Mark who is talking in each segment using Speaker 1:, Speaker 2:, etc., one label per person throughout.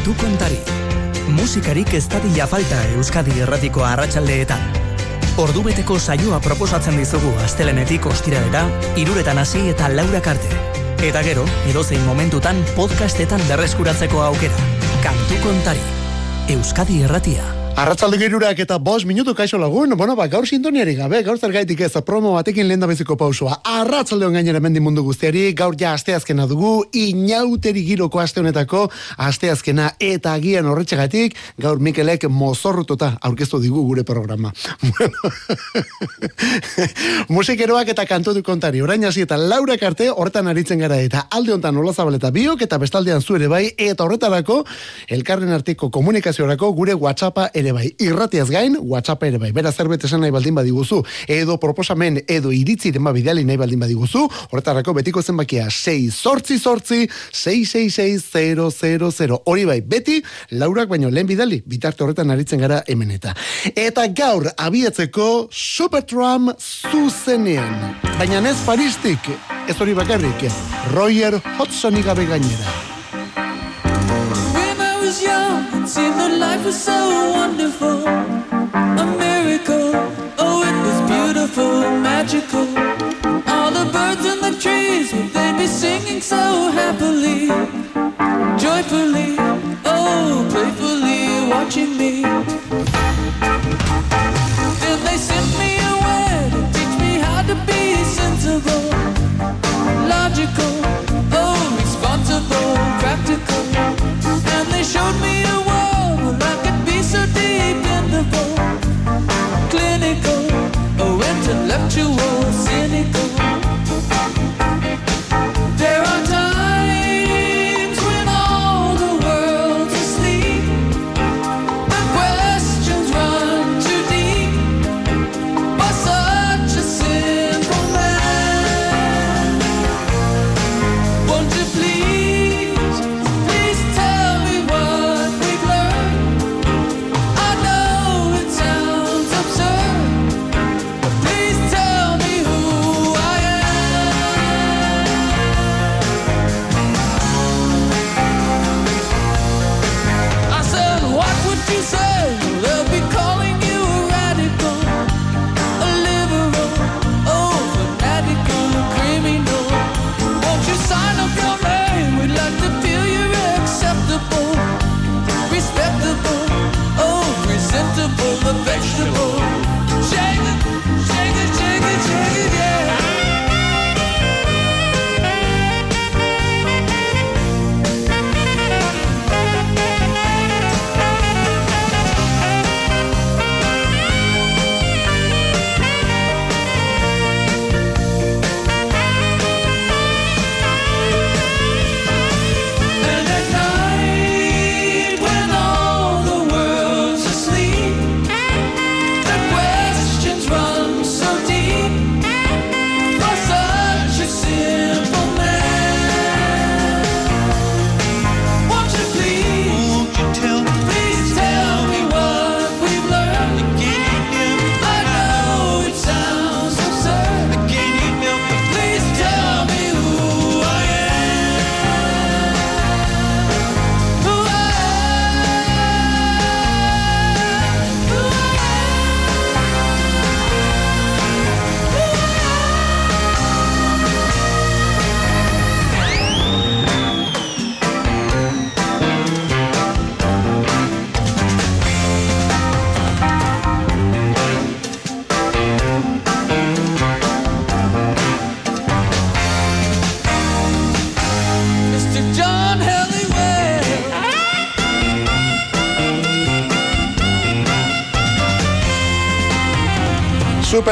Speaker 1: kantu kontari. Musikarik ez dadila falta Euskadi erratiko arratsaldeetan. Ordubeteko saioa proposatzen dizugu astelenetik ostiralera, iruretan hasi eta laura karte. Eta gero, edozein momentutan podcastetan berreskuratzeko aukera. Kantu kontari. Euskadi erratia.
Speaker 2: Arratzalde gerurak eta bos minutu kaixo lagun, bueno, ba, gaur sintoniari gabe, gaur zergaitik ez, promo batekin lehen beziko pausua. Arratzalde on gainera mendi mundu guztiari, gaur ja asteazkena dugu, inauteri giroko aste honetako asteazkena eta agian horretxegatik, gaur Mikelek mozorrututa aurkeztu digu gure programa. Musikeroak eta kantu kontari, orain hasi eta laura karte horretan aritzen gara eta alde hontan nola zabaleta biok eta bestaldean zuere bai, eta horretarako elkarren artiko komunikaziorako gure WhatsAppa ere bai. Irratiaz gain, WhatsApp ere bai. Bera zerbet esan nahi baldin badiguzu, edo proposamen, edo iritzi den bidali nahi baldin badiguzu, horretarako betiko zenbakia 6 sortzi sortzi, 666 Hori bai, beti, laurak baino lehen bidali, bitarte horretan aritzen gara hemen eta. Eta gaur, abiatzeko Supertram zuzenean. Baina ez paristik, ez hori bakarrik, Roger Hodgson igabe gainera. Seemed that life was so wonderful, a miracle. Oh, it was beautiful, magical. All the birds in the trees, would they be singing so happily, joyfully, oh, playfully, watching me? Then they sent me away to teach me how to be sensible, logical,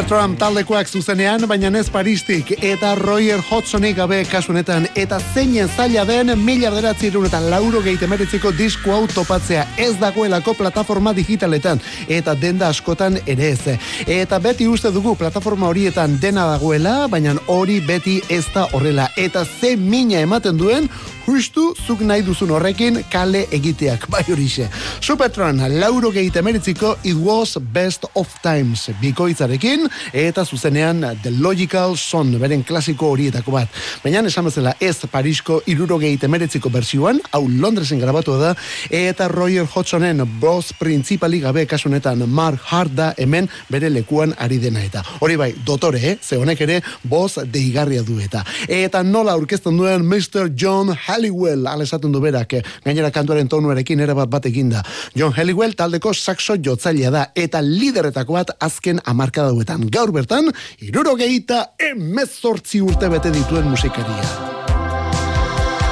Speaker 2: Supertramp taldekoak zuzenean, baina ez paristik, eta Roger Hodgsonik gabe kasunetan, eta zeinen zaila den mila beratzi eta lauro gehi temeritziko disko hau topatzea. Ez dagoelako plataforma digitaletan, eta denda askotan ere ez. Eta beti uste dugu plataforma horietan dena dagoela, baina hori beti ez da horrela, eta ze mina ematen duen
Speaker 3: justu zuk nahi duzun horrekin kale egiteak, bai horixe. Supertron, lauro gehi emeritziko It Was Best of Times bikoitzarekin, eta zuzenean The Logical Son, beren klasiko horietako bat. Baina esan bezala ez Parisko iruro gehi emeritziko bersioan, hau Londresen grabatu da, eta Roger Hodgsonen boss principali gabe kasunetan Mark Hart da hemen bere lekuan ari dena eta. Hori bai, dotore, eh? ze honek ere boss deigarria du eta. Eta nola aurkezten duen Mr. John Halliwell, alesaten du berak, eh? gainera kantuaren tonuarekin ere bat bat eginda. John Halliwell taldeko saxo jotzailea da eta lideretako bat azken amarkada duetan. Gaur bertan, iruro gehita emezortzi urte bete dituen musikaria.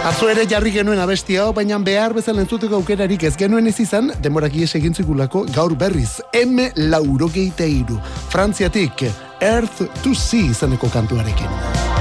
Speaker 3: Atzo ere jarri genuen abesti hau, baina behar bezala entzuteko aukerarik ez genuen ez izan, demorak ies egin gaur berriz, M laurogeita iru. Frantziatik, Earth to Sea zeneko kantuarekin.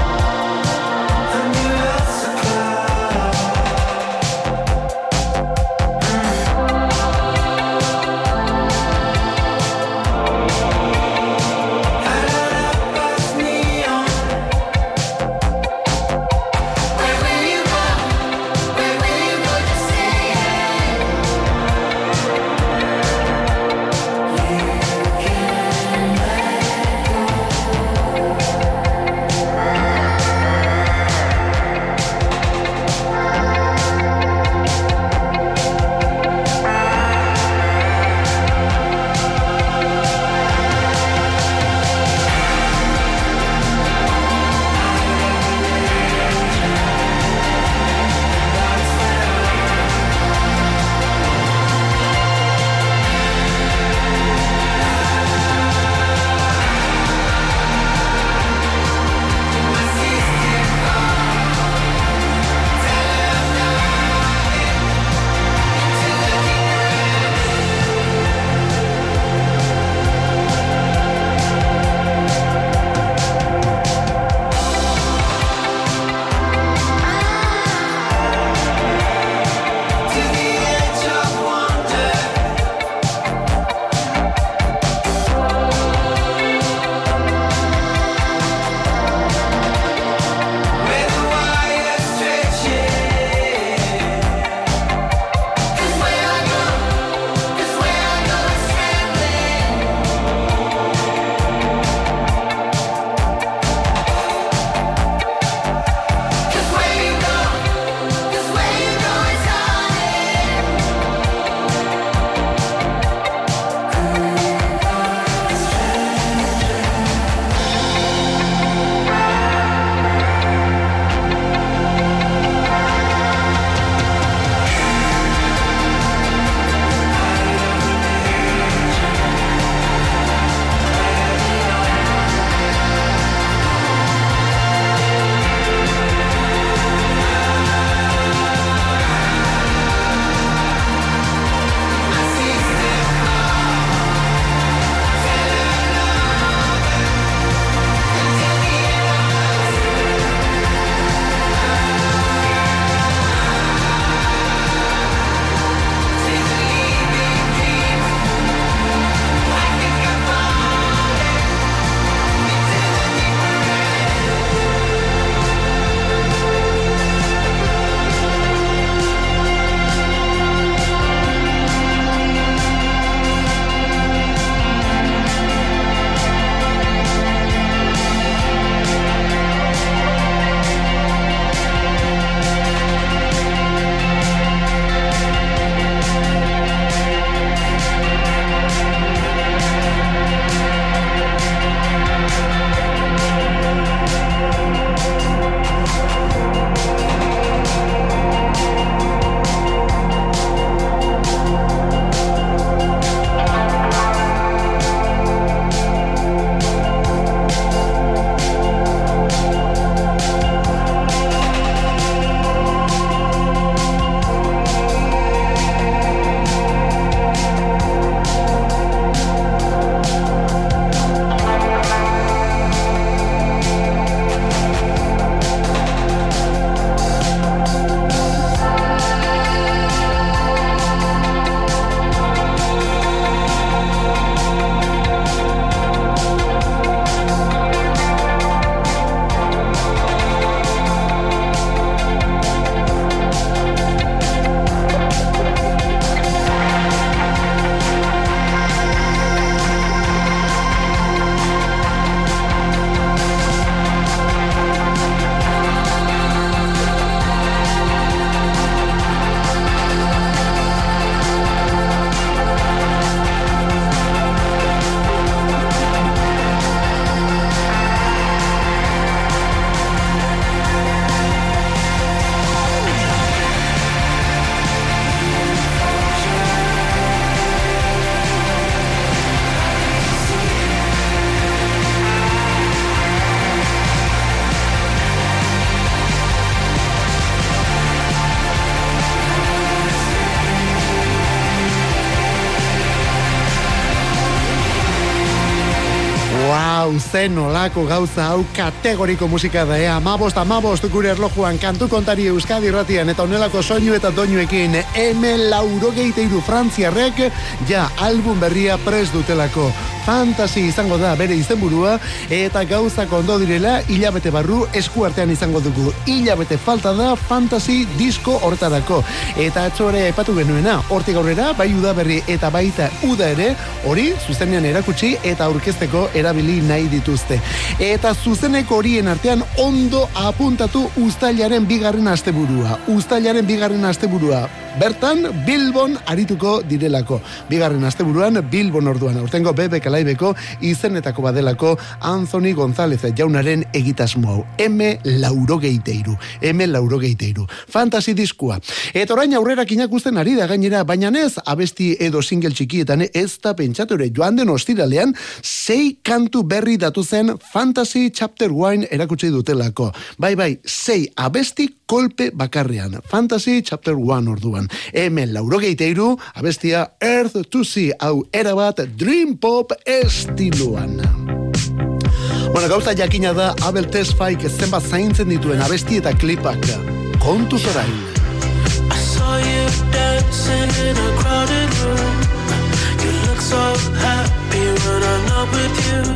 Speaker 3: Zen olako gauza hau kategoriko musika da, eh? Amabost, amabost gure erlojuan kantu kontari Euskadi ratian eta onelako soinu eta doinuekin M laurogeiteiru frantziarrek ja album berria prez dutelako. Fantasy izango da bere izenburua eta gauzak ondo direla hilabete barru eskuartean izango dugu. Hilabete falta da fantasy disko hortarako eta atxore epatu genuena hortik aurrera bai berri eta baita uda ere hori zuzenean erakutsi eta aurkezteko erabili nahi dituzte eta zuzeneko horien artean ondo apuntatu ustailaren bigarren asteburua ustailaren bigarren asteburua bertan Bilbon arituko direlako. Bigarren asteburuan Bilbon orduan aurtengo bebe kalaibeko izenetako badelako Anthony González jaunaren egitasmo hau. M laurogeiteiru. M laurogeiteiru. Fantasy diskua. Eta orain aurrera kinakusten ari da gainera, baina ez abesti edo single txikietan ez da pentsatore joan den ostiralean sei kantu berri datu zen Fantasy Chapter Wine erakutsi dutelako. Bai, bai, sei abesti kolpe bakarrean. Fantasy Chapter 1 orduan. Hemen laurogeiteiru, abestia Earth to See, hau erabat Dream Pop estiluan. Bueno, gauza jakina da Abel Tesfaik zenbat zaintzen dituen abesti eta klipak. Kontu zorain. I saw you dancing in a crowded room You look so happy when I'm not with you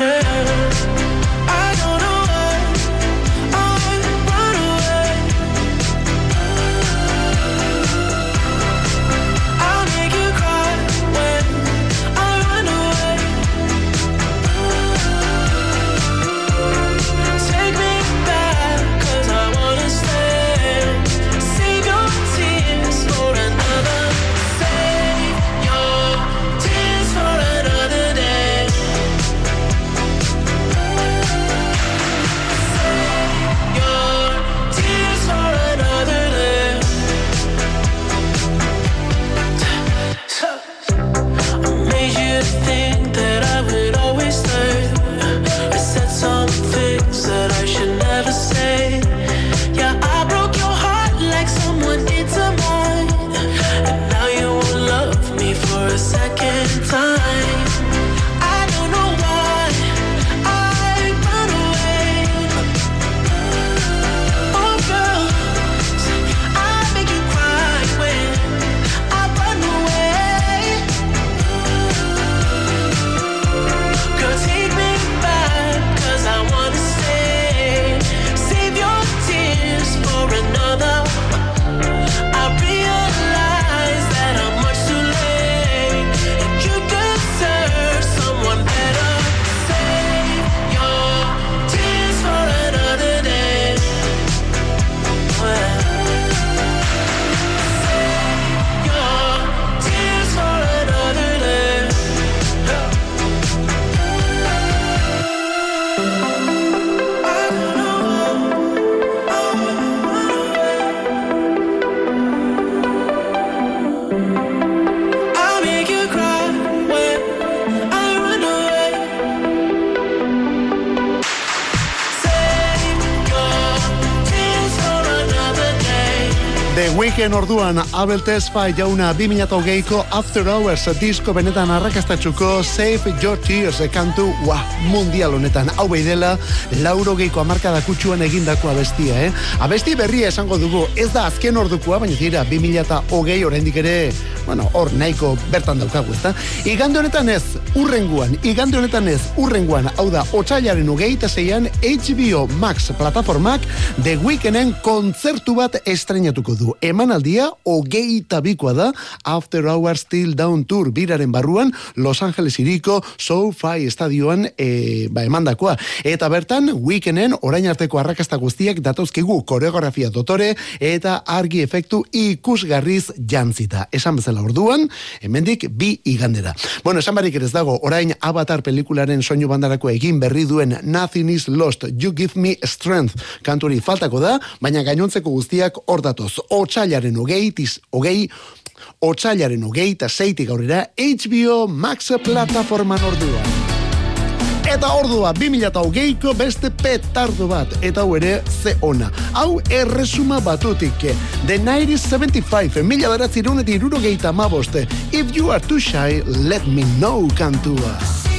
Speaker 3: her Weekend orduan Abel Tesfa jauna 2008ko After Hours disko benetan arrakastatxuko Save Your Tears kantu wa, mundial honetan hau dela lauro geiko amarkada kutsuan egindako abestia, eh? Abesti berria esango dugu, ez da azken ordukoa, baina zira 2008 oraindik ere, bueno, hor nahiko bertan daukagu, ezta? Igande honetan ez, urrenguan, igande honetan ez, urrenguan, hau da, otxailaren ugeita zeian HBO Max plataformak The Weekenden kontzertu bat estrenatuko du emanaldia ogei tabikoa da After Hours Still Down Tour biraren barruan Los Angeles iriko SoFi estadioan e, ba, emandakoa. Eta bertan, weekenden orain arteko arrakasta guztiak datozkigu koreografia dotore eta argi efektu ikusgarriz jantzita. Esan bezala orduan, hemendik bi igandera. Bueno, esan barik ez dago, orain Avatar pelikularen soinu bandarako egin berri duen Nothing is Lost, You Give Me Strength kanturi faltako da, baina gainontzeko guztiak ordatoz. Otsailaren ogei, tiz, ogei, otsailaren ogei eta zeitik aurrera HBO Max plataforman orduan. Eta ordua, 2008ko beste petardo bat, eta hau ere ze ona. Hau erresuma batutik, The 1975, mila beratzi irunetik irurogeita maboste. If you are too shy, let me know kantua.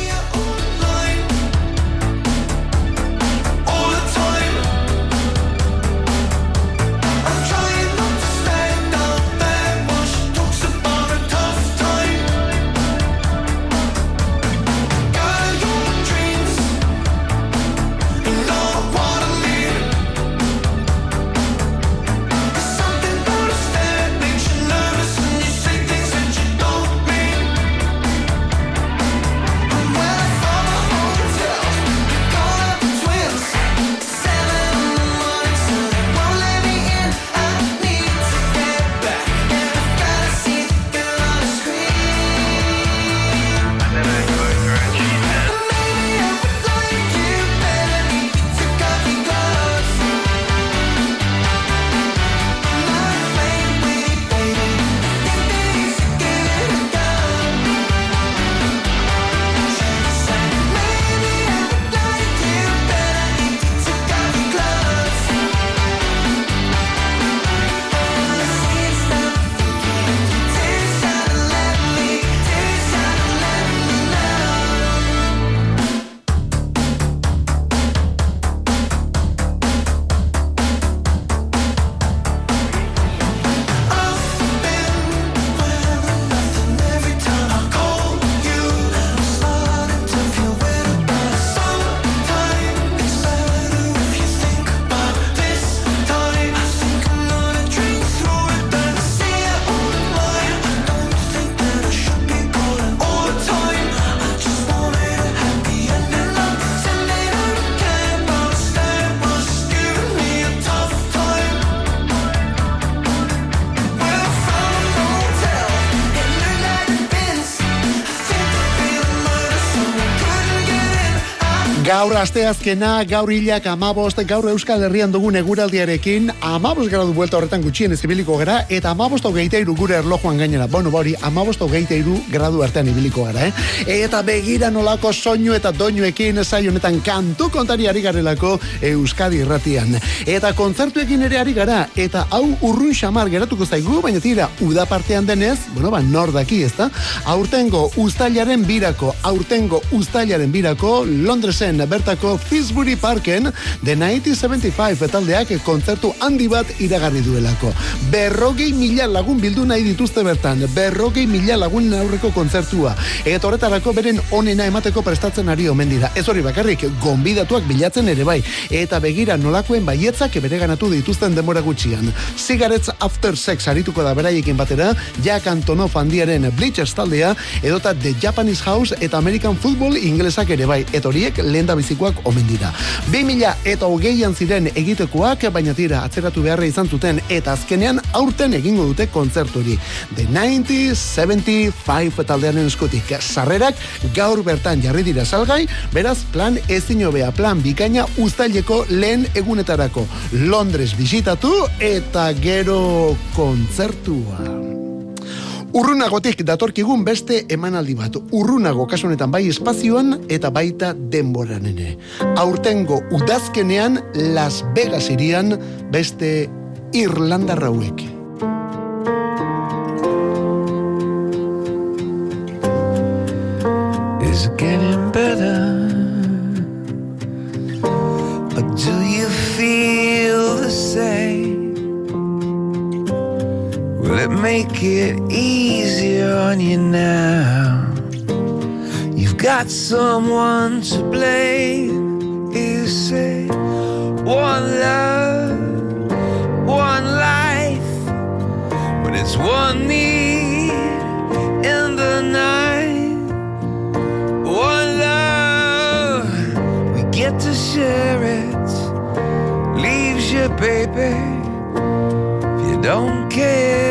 Speaker 3: Gaur asteazkena, gaur hilak amabost, gaur Euskal Herrian dugun eguraldiarekin, amabost gradu buelta horretan gutxien ez ibiliko gara, eta amabost hogeita iru gure erlojuan gainera. Bueno, bori, amabost hogeita iru gradu artean ibiliko gara, eh? Eta begira nolako soinu eta doinuekin honetan kantu kontari ari garelako Euskadi irratian. Eta kontzertuekin ere ari gara, eta hau urrun xamar geratuko zaigu, baina tira, uda partean denez, bueno, ba, nor daki, ez da? Aurtengo ustailaren birako, aurtengo ustailaren birako, Londresen bertako Finsbury Parken The 1975 etaldeak kontzertu handi bat iragarri duelako. Berrogei mila lagun bildu nahi dituzte bertan, berrogei mila lagun aurreko kontzertua. Eta horretarako beren onena emateko prestatzen ari omen dira. Ez hori bakarrik, gonbidatuak bilatzen ere bai. Eta begira nolakoen baietzak bere ganatu dituzten denbora gutxian. Cigarettes After Sex arituko da beraiekin batera, Jack Antonoff handiaren Bleachers taldea, edota The Japanese House eta American Football inglesak ere bai. Eta horiek lehen bizikoak omen dira. 2000 eta hogeian ziren egitekoak, baina tira atzeratu beharra izan zuten eta azkenean aurten egingo dute kontzerturi. The 90-75 taldearen eskutik. Sarrerak gaur bertan jarri dira salgai, beraz plan ezin hobea plan bikaina ustaileko lehen egunetarako. Londres bisitatu eta gero kontzertua. Urrunagotik datorkigun beste emanaldi bat. Urrunago kasu honetan bai espazioan eta baita denboran ere. Aurtengo udazkenean Las Vegas irian beste Irlanda rauek. Is getting better But do you feel the same Will it make it easier on you now? You've got someone to blame. You say, one love, one life, but
Speaker 4: It's one need in the night, one love. We get to share it. Leaves you, baby, if you don't care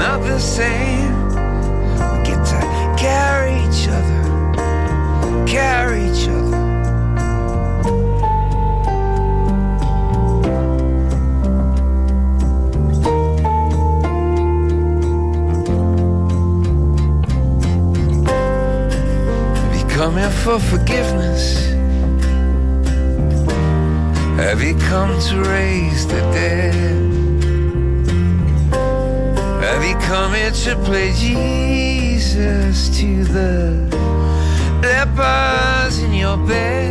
Speaker 4: not the same. We get to carry each other, carry each other. Have you come here for forgiveness? Have you come to raise the dead? Have you come here to play Jesus to the lepers in your bed?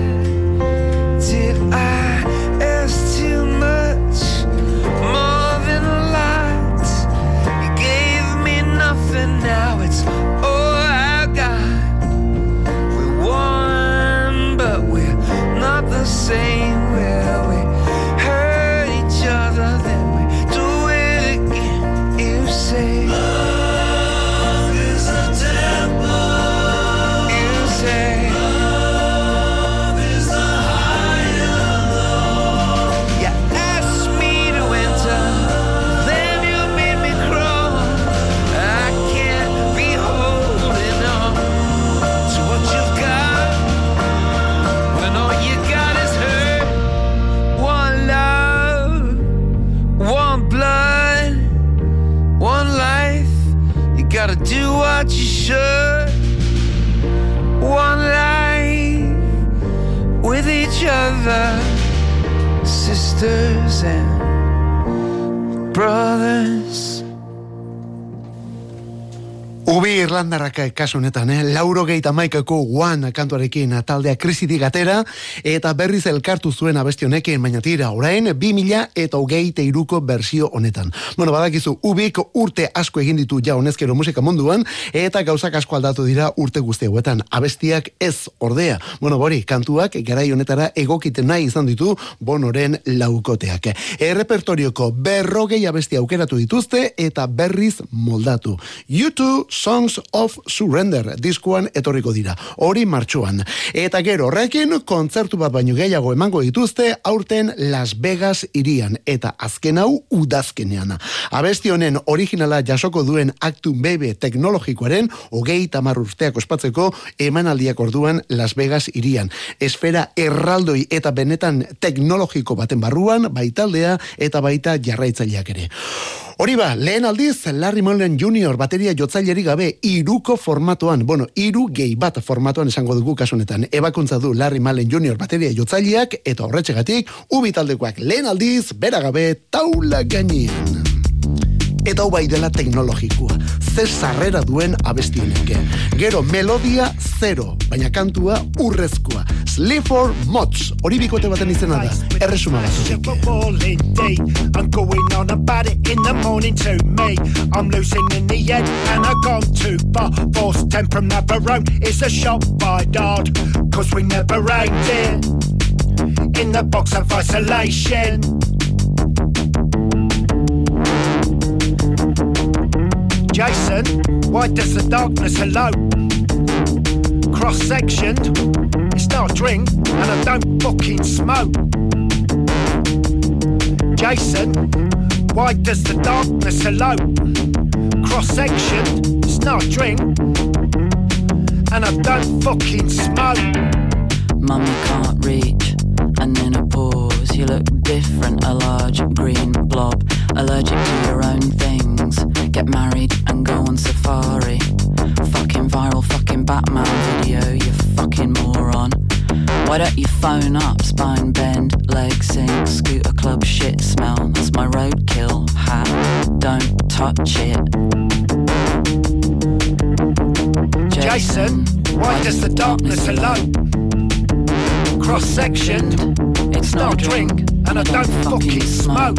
Speaker 4: brush.
Speaker 3: Ubi Irlandarrak kasu honetan, eh? lauro geita maikako one kantuarekin taldea krisitik atera, eta berriz elkartu zuen abesti honekin, baina tira, orain, bi mila eta hogeite iruko bersio honetan. Bueno, badakizu, ubik urte asko egin ditu ja honezkero musika munduan, eta gauzak asko aldatu dira urte guzti hauetan. Abestiak ez ordea. Bueno, bori, kantuak garai honetara egokiten nahi izan ditu bonoren laukoteak. Errepertorioko berrogei abesti aukeratu dituzte, eta berriz moldatu. YouTube Songs of Surrender diskuan etorriko dira. Hori martxoan. Eta gero horrekin kontzertu bat baino gehiago emango dituzte aurten Las Vegas irian eta azken hau udazkenean. Abesti honen originala jasoko duen aktu bebe teknologikoaren hogei tamar urteak ospatzeko emanaldiak orduan Las Vegas irian. Esfera erraldoi eta benetan teknologiko baten barruan baitaldea eta baita jarraitzaileak ere. Hori ba, lehen aldiz, Larry Mullen Jr. bateria jotzaileri gabe iruko formatuan, bueno, iru gehi bat formatuan esango dugu kasunetan. Ebakuntza du Larry Mullen Jr. bateria jotzaileak eta horretxegatik, ubitaldekoak lehen aldiz, bera gabe, taula gainean. Hau bai dela teknologikoa. Ze sarrera duen abesti honek. Gero, melodia zero, baina kantua urrezkoa. Sleaford Mods, hori bikote baten izena da. Erresuma bat zuzik.
Speaker 5: I'm going on it in the morning to me. Jason, why does the darkness alone? Cross sectioned, it's not a drink, and I don't fucking smoke. Jason, why does the darkness alone? Cross sectioned, it's not a drink, and I don't fucking smoke.
Speaker 6: Mummy can't reach, and then a pause. Yours. You look different, a large green blob. Allergic to your own things. Get married and go on safari. Fucking viral, fucking Batman video, you fucking moron. Why don't you phone up, spine bend, leg sink, scooter club shit smell? That's my roadkill hat. Don't touch it.
Speaker 5: Jason, why does the darkness alone? Cross sectioned, it's not drink, and I don't fucking smoke.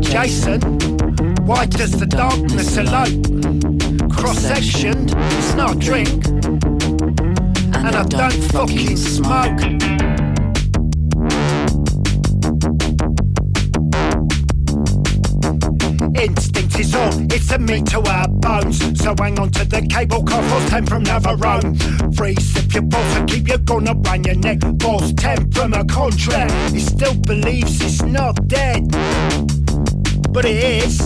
Speaker 5: Jason, why does the darkness alone? Cross sectioned, it's not drink, and I don't fucking smoke. All, it's a meat to our bones. So hang on to the cable car, force 10 from Navarone. Freeze if your balls and keep your gun around your neck. Force 10 from a contract. He still believes it's not dead. But it is.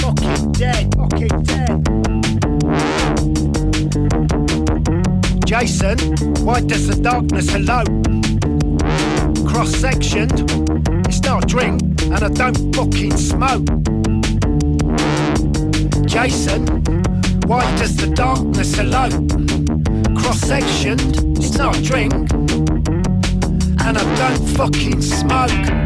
Speaker 5: Fucking dead, fucking dead. Jason, why does the darkness hello? Cross sectioned, it's not a drink, and I don't fucking smoke. Jason, why does the darkness alone? Cross sectioned, it's not a drink, and I don't fucking smoke.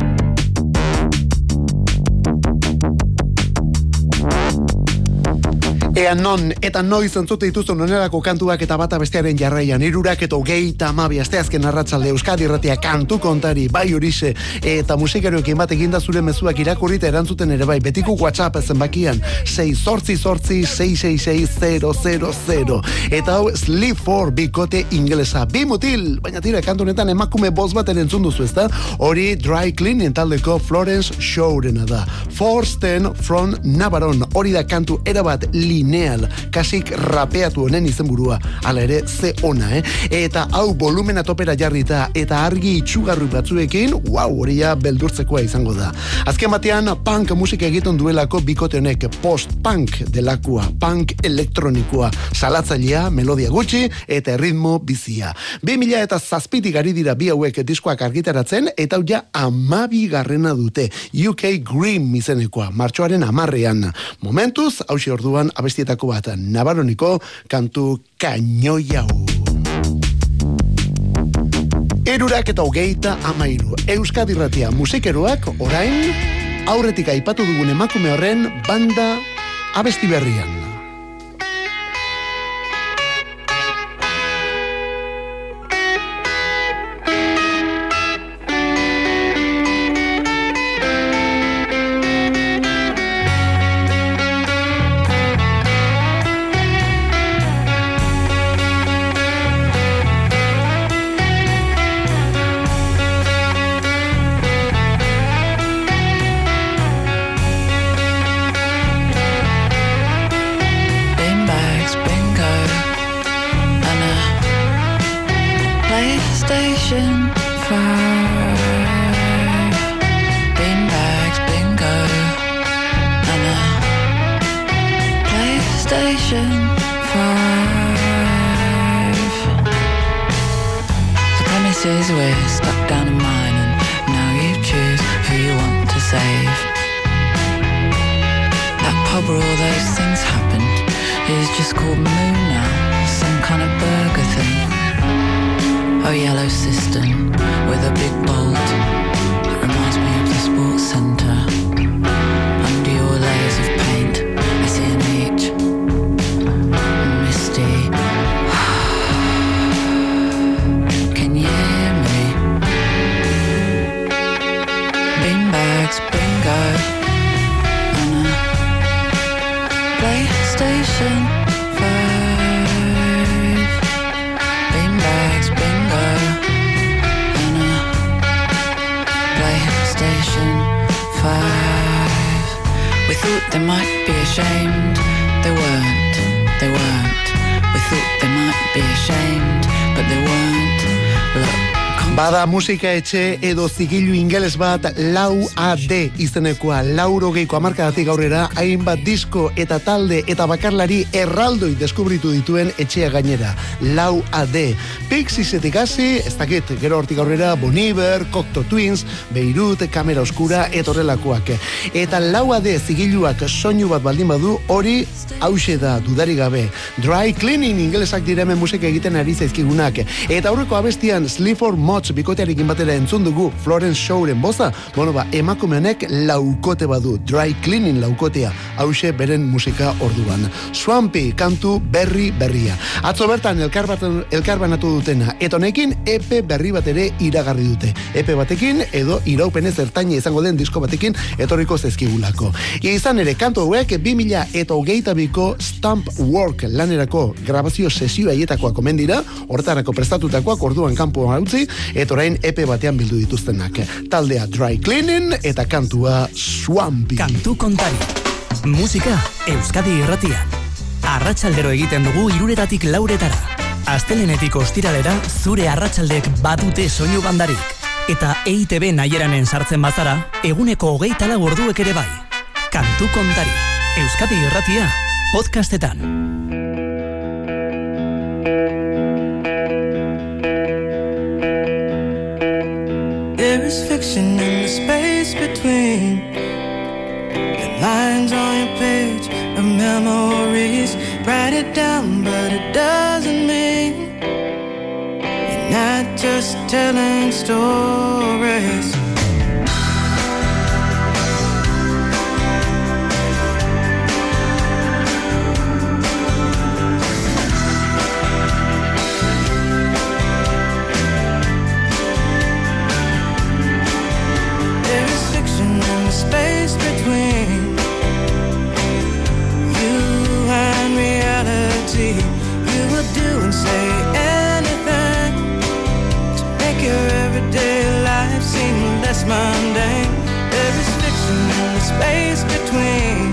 Speaker 3: Ea non, eta noiz entzute dituzu nonerako kantuak eta bata bestearen jarraian, irurak eta hogeita amabi, asteazken arratsalde Euskadi irratia kantu kontari, bai horixe, eta musikarioekin bat eginda zure mezuak irakurrita erantzuten ere bai, betiko WhatsApp zenbakian, 6 sortzi sortzi, 666 Eta hau, Sleep for bikote inglesa, bi mutil, baina tira, kantu honetan emakume boz bat entzun duzu ezta, hori dry cleaning taldeko Florence Showrena da. Forsten from Navarone, hori da kantu erabat lineal, kasik rapeatu honen izenburua, hala ere ze ona, eh? Eta hau volumena topera jarrita eta argi itxugarri batzuekin, wow, hori ja beldurtzekoa izango da. Azken batean, punk musika egiten duelako bikote honek post-punk delakua, punk elektronikoa, salatzailea, melodia gutxi eta erritmo bizia. 2000 eta zazpitik ari dira bi hauek diskoak argitaratzen eta hau ja amabi garrena dute. UK Green izenekoa, martxoaren amarrean. Momentuz, hausi orduan abestietako bat, Nabaroniko kantu kainoi hau. Erurak eta hogeita amairu. Euskadi Ratia musikeroak orain aurretik aipatu dugun emakume horren banda abesti berrian.
Speaker 6: Is we're stuck down a mine, and now you choose who you want to save. That pub where all those things happened is just called Moon now, some kind of burger thing. Oh, yellow cistern with a big bolt. shame.
Speaker 3: Bada musika etxe edo zigilu ingeles bat lau AD izenekoa lauro geiko amarkadatik aurrera hainbat disko eta talde eta bakarlari erraldoi deskubritu dituen etxea gainera lau AD Pixisetik hasi, ez dakit gero hortik aurrera Boniver, Cocteau Twins Beirut, Kamera Oskura etorrelakoak. Eta lau AD zigiluak soinu bat baldin badu hori hause da dudari gabe Dry Cleaning ingelesak diremen musika egiten ari zaizkigunak eta aurreko abestian Sleaford Mod Hots bikotearekin batera entzun dugu Florence Showren boza, bueno ba, emakumenek laukote badu, dry cleaning laukotea, hause beren musika orduan. Swampy, kantu berri berria. Atzo bertan elkarbanatu dutena, eta honekin epe berri bat ere iragarri dute. Epe batekin edo iraupenez ertaina izango den disko batekin etorriko zezkigulako. Ia izan ere, kantu hauek 2000 eta hogeita biko Stamp Work lanerako grabazio sesioa ietakoa komendira, horretarako prestatutakoak orduan kanpo utzi eta orain epe batean bildu dituztenak. Taldea Dry Cleaning eta kantua Swampy.
Speaker 1: Kantu kontari. Musika Euskadi Irratian. Arratsaldero egiten dugu iruretatik lauretara. Astelenetik ostiralera zure arratsaldek badute soinu bandarik. Eta EITB naieranen sartzen bazara, eguneko hogeita orduek ere bai. Kantu kontari. Euskadi Irratia. Podcastetan.
Speaker 2: There is fiction in the space between the lines on your page of memories. Write it down, but it doesn't mean you're not just telling stories. Mundane. There is fiction in the space between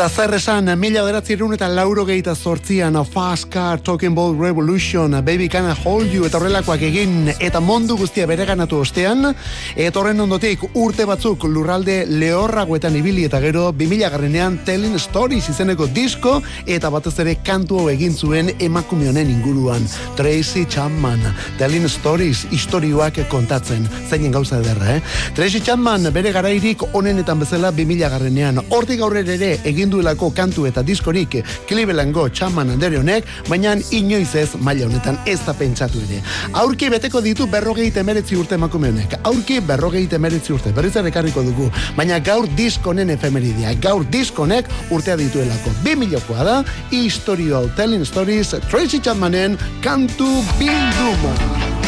Speaker 3: Eta zer esan, mila beratzerun eta lauro gehieta zortzian, Fast Car, Talking About Revolution, Baby Can I Hold You, eta horrelakoak egin, eta mondu guztia bereganatu ostean, eta horren ondotik urte batzuk lurralde lehorragoetan ibili eta gero, 2000 garrenean Telling Stories izeneko disko, eta batez ere kantu hau egin zuen emakume honen inguruan. Tracy Chapman, Telling Stories, istorioak kontatzen, zeinen gauza ederra, eh? Tracy Chapman bere garairik onenetan bezala 2000 garrenean, hortik aurrera ere egin duelako kantu eta diskorik Clevelandgo Chapman andere honek, baina inoiz ez maila honetan ez da pentsatu ere. Aurki beteko ditu berrogei temeretzi urte emakume honek. Aurki berrogei temeretzi urte, berriz ekarriko dugu. Baina gaur diskonen efemeridia, gaur diskonek urtea dituelako. Bi milokoa da, historio telling stories, Tracy Chapmanen kantu bilduma.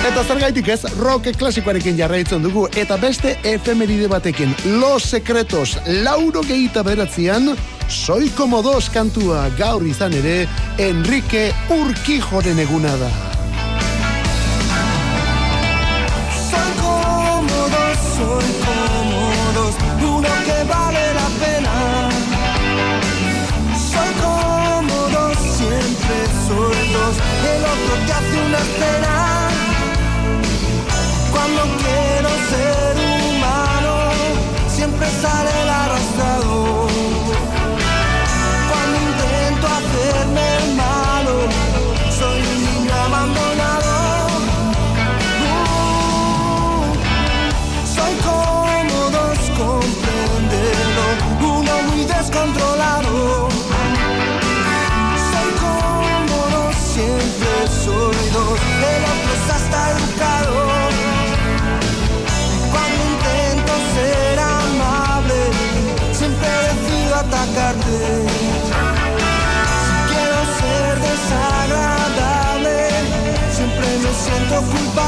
Speaker 3: Eta zergaitik ez, rock klasikoarekin jarraitzen dugu, eta beste efemeride batekin, Los Secretos, lauro gehita beratzean, Soy como dos kantua gaur izan ere, Enrique Urkijoren eguna da.
Speaker 7: Soy como dos, soy como dos, uno que vale la pena. Soy como dos, siempre soy el otro te hace una escena. Ser humano, siempre sale me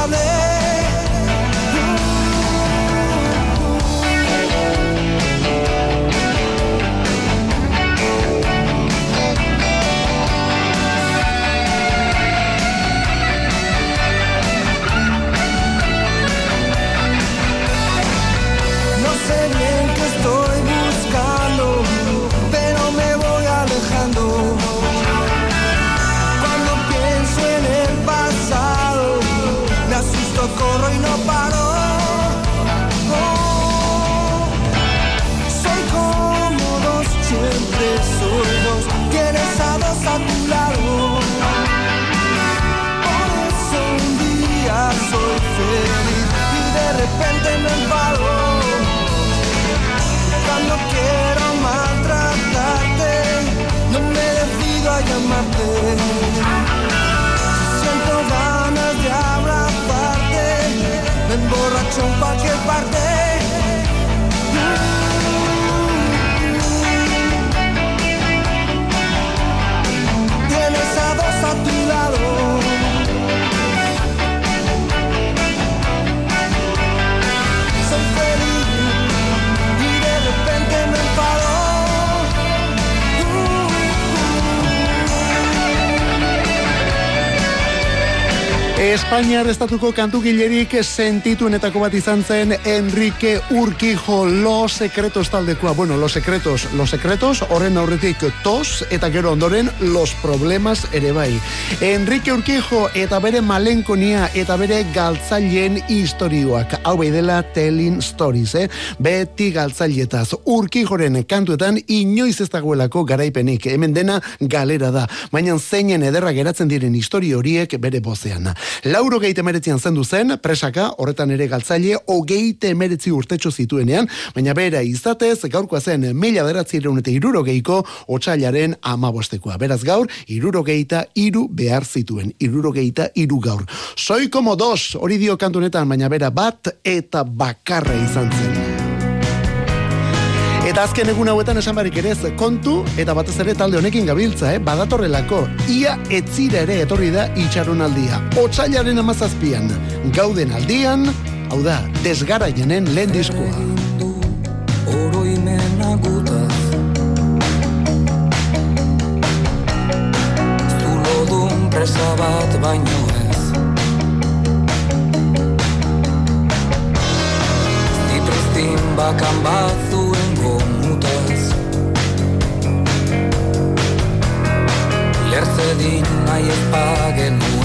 Speaker 7: ciąg pakiet bardzo
Speaker 3: Espainiar estatuko kantugilerik sentituenetako bat izan zen Enrique Urquijo Los Secretos taldekoa. Bueno, Los Secretos, Los Secretos, horren aurretik tos eta gero ondoren Los Problemas ere bai. Enrique Urquijo eta bere malenkonia eta bere galtzaileen historioak. Hau bai dela telling stories, eh? Beti galtzailetaz. Urquijoren kantuetan inoiz ez dagoelako garaipenik. Hemen dena galera da. Baina zeinen ederra geratzen diren historio horiek bere bozean. Lauro geite emeretzian zendu zen, presaka, horretan ere galtzaile, hogeite emeretzi urtetxo zituenean, baina bera izatez, gaurkoa zen mila beratzireun eta iruro geiko, otxailaren amabostekoa. Beraz gaur, iruro geita iru behar zituen, iruro geita iru gaur. Soy como dos, hori dio kantunetan, baina bera bat eta bakarra izan zen. Eta azken egun hauetan esan barik ere ez, kontu eta batez ere talde honekin gabiltza, eh? badatorrelako, ia etzira ere etorri da itxaronaldia. Otsailaren amazazpian, gauden aldian, hau da, desgaraienen lehen diskoa.
Speaker 8: oroimena gutaz Zulodun presa bat baino ez Zitruztin bakan bat Lertzedin nahi ez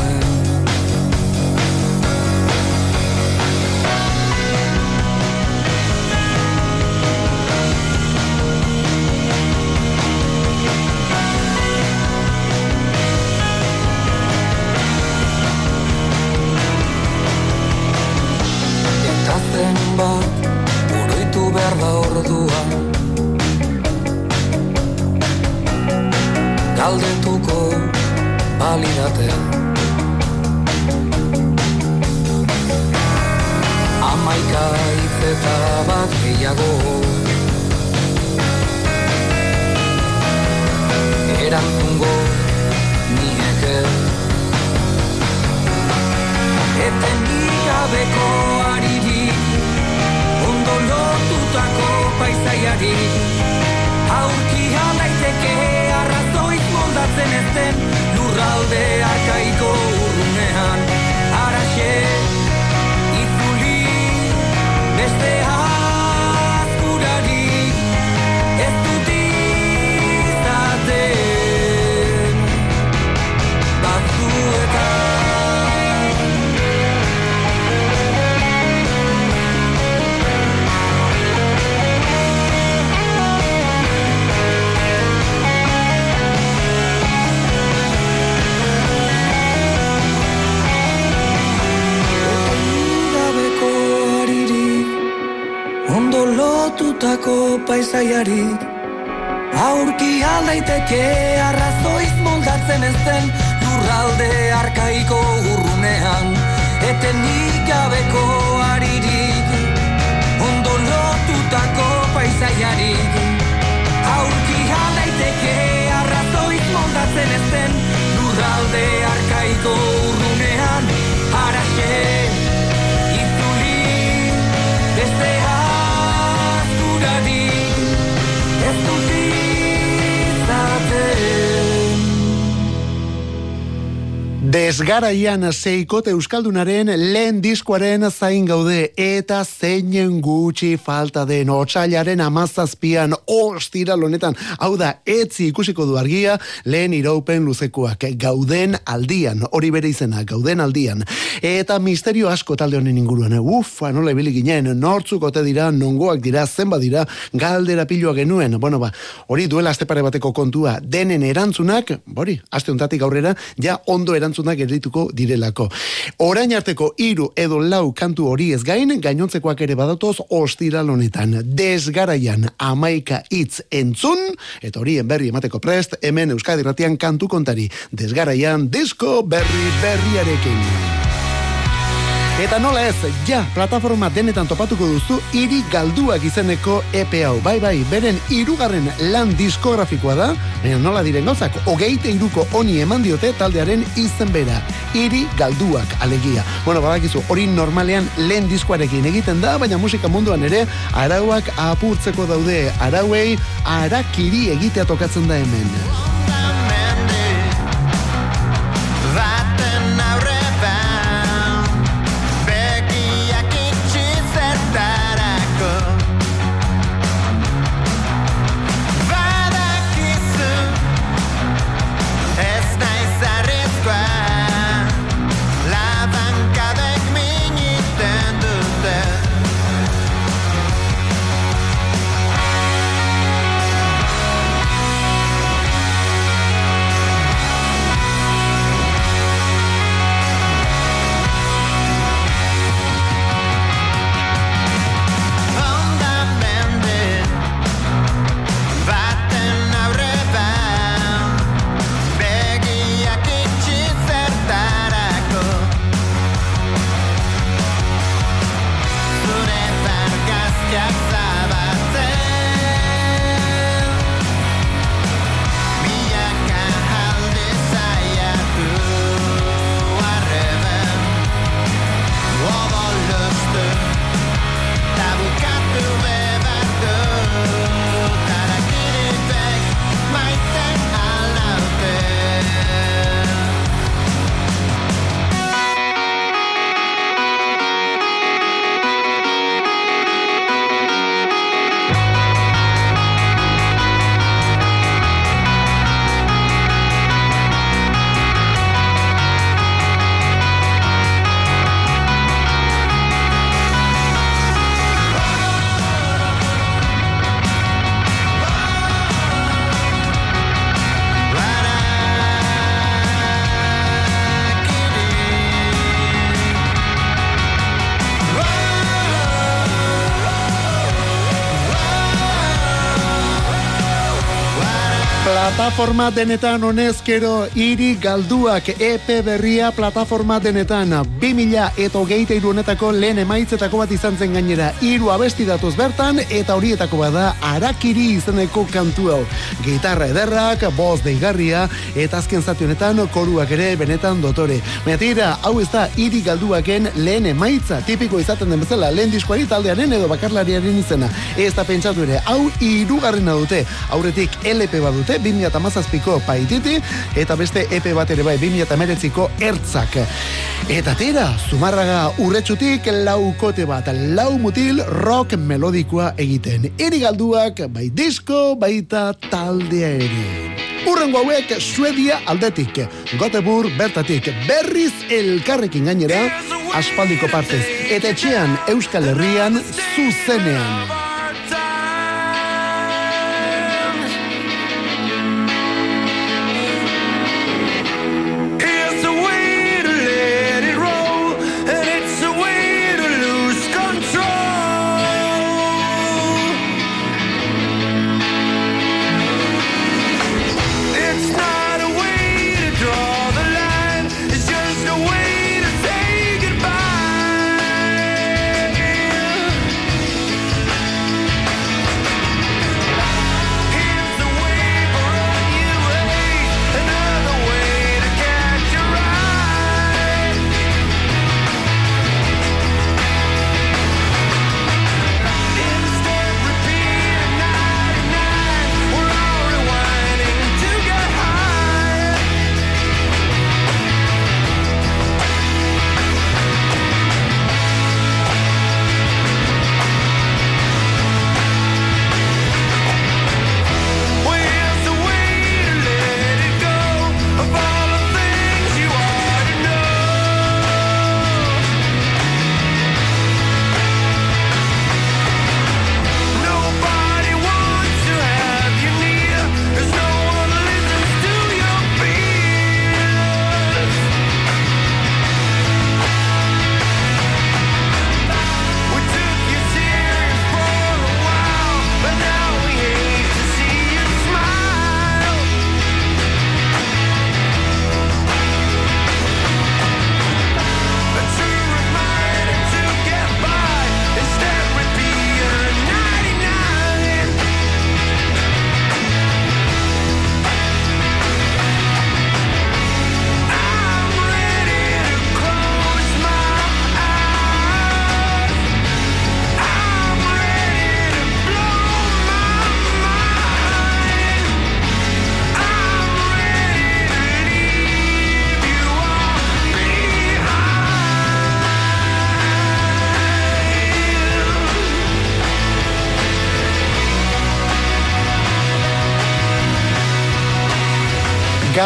Speaker 3: Desgaraian seikote euskaldunaren lehen diskoaren zain gaude eta zeinen gutxi falta den otxailaren amazazpian ostira lonetan. Hau da, etzi ikusiko du argia lehen iraupen luzekoak gauden aldian, hori bere izena, gauden aldian. Eta misterio asko talde honen inguruan, ufa, nola ibili ginen, nortzuk ote dira, nongoak dira, zenba dira, galdera pilua genuen. Bueno, ba, hori duela aste pare bateko kontua, denen erantzunak, hori, aste untatik aurrera, ja ondo erantzunak gerituko direlako. Orain arteko hiru edo lau kantu hori ez gain, gainontzekoak ere badatoz ostiral honetan. Desgaraian amaika hitz entzun, eta horien berri emateko prest, hemen Euskadi Ratian kantu kontari. Desgaraian disko berri berriarekin. Eta nola ez, ja, plataforma denetan topatuko duzu hiri galduak izeneko EP hau. Bai, bai, beren hirugarren lan diskografikoa da, baina nola diren gauzak, hogeite iruko honi eman diote taldearen izen bera. Hiri galduak alegia. Bueno, badakizu, hori normalean lehen diskoarekin egiten da, baina musika munduan ere, arauak apurtzeko daude, arauei arakiri egitea tokatzen da hemen. Plataforma denetan honezkero hiri galduak EP berria plataforma denetan 2000 eta hogeita honetako lehen emaitzetako bat izan zen gainera hiru abesti datuz bertan eta horietako bada arakiri izeneko kantu hau. Gitarra ederrak, boz deigarria eta azken zati honetan koruak ere benetan dotore. Metira, hau ez da hiri galduaken lehen emaitza tipiko izaten den bezala lehen diskoari taldearen edo bakarlariaren izena. Ez da pentsatu ere, hau hirugarrena dute, aurretik LP badute, 2000 2008ko paititi, eta beste epe bat ere bai 2008ko ertzak. Eta tira, zumarraga urretxutik laukote bat, lau mutil rock melodikoa egiten. Eri galduak, bai disko, baita taldea ere. Urrengo hauek Suedia aldetik, Göteborg bertatik, berriz elkarrekin gainera, aspaldiko partez, eta etxean Euskal Herrian zuzenean.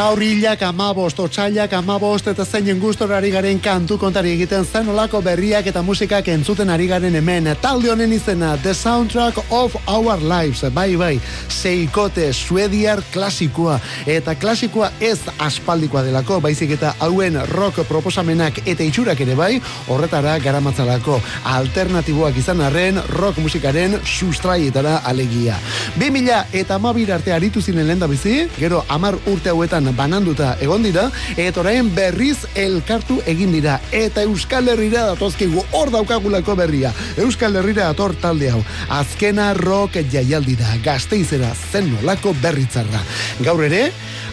Speaker 3: Gaur hilak amabost, otxailak amabost, eta zeinen gustora ari garen kantu kontari egiten zen olako berriak eta musikak entzuten ari garen hemen. Talde honen izena, The Soundtrack of Our Lives, bai bai, seikote, suediar klasikoa, eta klasikoa ez aspaldikoa delako, baizik eta hauen rock proposamenak eta itxurak ere bai, horretara garamatzalako alternatiboak izan arren rock musikaren sustraietara alegia. 2000 eta amabir arte aritu zinen lehen bizi, gero amar urte hauetan bananduta egon dira, eta orain berriz elkartu egin dira, eta Euskal Herrira datozkigu hor daukagulako berria. Euskal Herrira dator talde hau. Azkena rock jaialdi da, gazteizera zen nolako berritzarra. Gaur ere,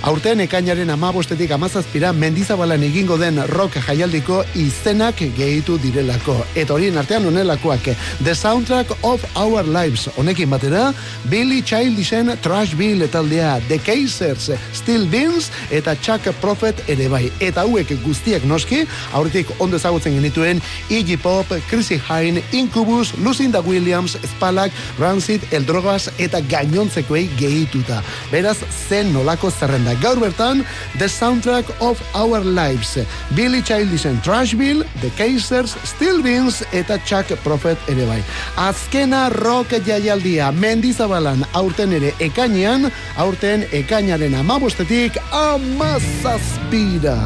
Speaker 3: aurten ekainaren amabostetik amazazpira mendizabalan egingo den rock jaialdiko izenak gehitu direlako. Eta horien artean honelakoak, The Soundtrack of Our Lives, honekin batera, Billy Childishen Trash Bill taldea, The Kaisers, Steel Beans eta Chuck Prophet ere bai. Eta hauek guztiak noski, aurretik ondo ezagutzen genituen Iggy Pop, Chrissy Hine, Incubus, Lucinda Williams, Spalak, Rancid, El Drogas eta gainontzekoei gehituta. Beraz, zen nolako zerrenda. Gaur bertan, The Soundtrack of Our Lives. Billy Childishen Trash Bill, The Kaisers, Steel Beans eta Chuck Prophet ere bai. Azkena rock jaialdia mendizabalan aurten ere ekainean, aurten ekainaren amabostetik amazazpira.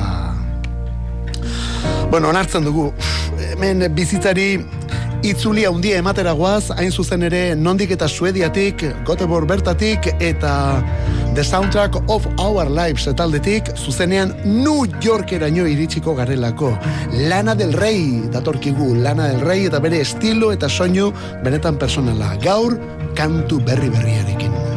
Speaker 3: Bueno, onartzen dugu, hemen bizitzari itzuli handia ematera guaz, hain zuzen ere nondik eta suediatik, Göteborg bertatik eta The Soundtrack of Our Lives taldetik zuzenean New Yorkeraino iritsiko garelako. Lana del Rey datorkigu, Lana del Rey eta bere estilo eta soinu benetan personala. Gaur kantu berri berriarekin.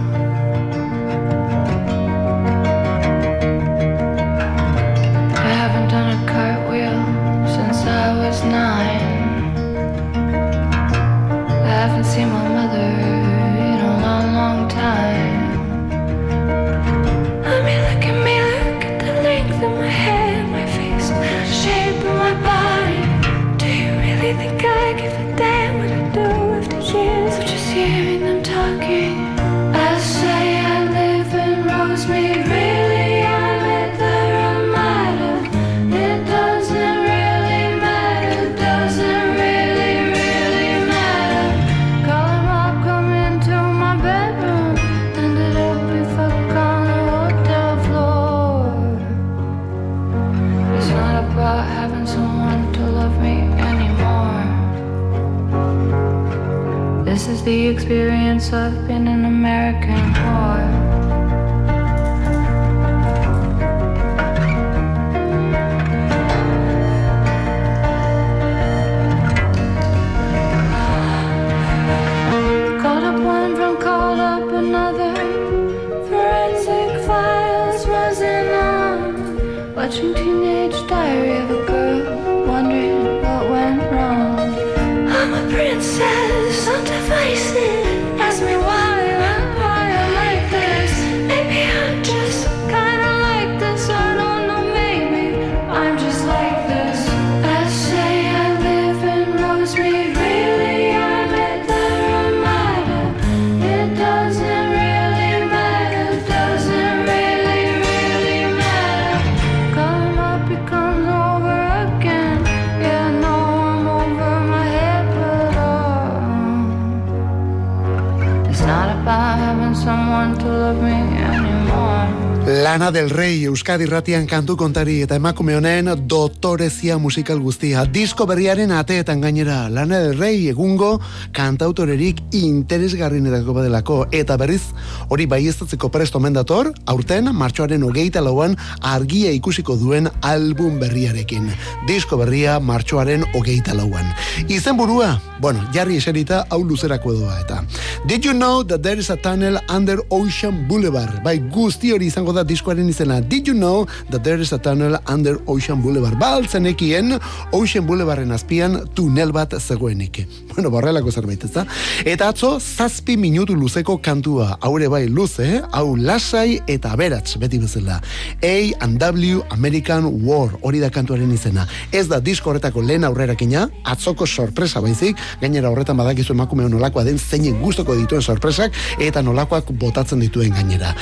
Speaker 3: Del Rey Euskadi Ratian kantu kontari eta emakume honen dotorezia musikal guztia. Disko berriaren ateetan gainera Lana del Rey egungo kantautorerik interesgarrinetako badelako. Eta berriz hori baiestatzeko presto mendator, aurten martxoaren hogeita lauan argia ikusiko duen album berriarekin. Disko berria martxoaren hogeita lauan. Izen burua, bueno, jarri eserita hau luzerako edoa eta. Did you know that there is a tunnel under Ocean Boulevard? Bai, guzti hori izango da diskoaren izena. Did you know that there is a tunnel under Ocean Boulevard? Baltzen ekien Ocean Boulevardren azpian tunel bat zegoenik. Bueno, borrelako zerbait, ez da? Eta atzo, zazpi minutu luzeko kantua. Haure bai luze, hau lasai eta aberats beti bezala. A and W American War, hori da kantuaren izena. Ez da disko horretako lehen aurrerakina, atzoko sorpresa baizik, gainera horretan badakizu emakume nolakoa den zeinen gustoko dituen sorpresak eta nolakoak botatzen dituen gainera.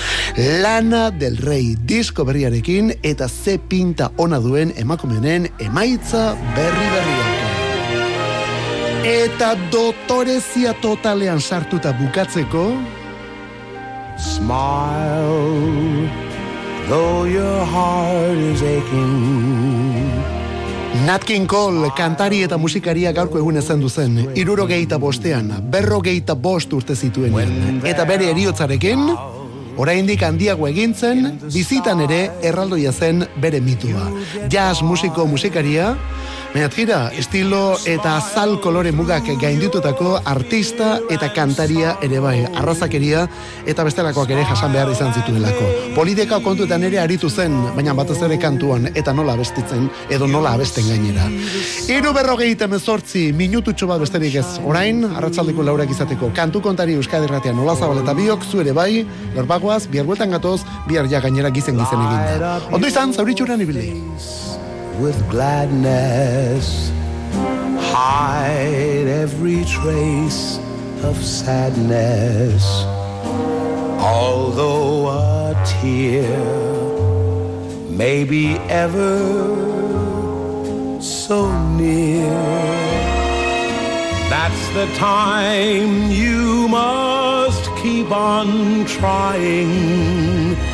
Speaker 3: Lana del Rey disko berriarekin eta ze pinta ona duen emakumenen emaitza berri berriak. Eta dotorezia totalean sartuta bukatzeko,
Speaker 9: Smile, though your heart is aching.
Speaker 3: Nat King Cole, kantari eta musikaria gaurko egun ezen duzen, irurogeita bostean, berrogeita bost urte zituen. Eta bere eriotzarekin, oraindik handiago egintzen, bizitan ere erraldoia zen bere mitua. Jazz musiko musikaria, Baina tira, estilo eta azal kolore mugak gainditutako artista eta kantaria ere bai, arrazakeria eta bestelakoak ere jasan behar izan zituelako. Polideka kontuetan ere aritu zen, baina batez ere kantuan eta nola abestitzen edo nola abesten gainera. Iru berrogeita mezortzi minututxo bat besterik ez, orain, arratzaldeko laurak izateko, kantu kontari Euskadi Ratean nola zabal eta biok zu ere bai, lorbagoaz, bihar gatoz, bihar ja gainera gizen gizen eginda. Ondo izan, zauritxuran ibili.
Speaker 9: With gladness. Hide every trace of sadness. Although a tear may be ever so near, that's the time you must keep on trying.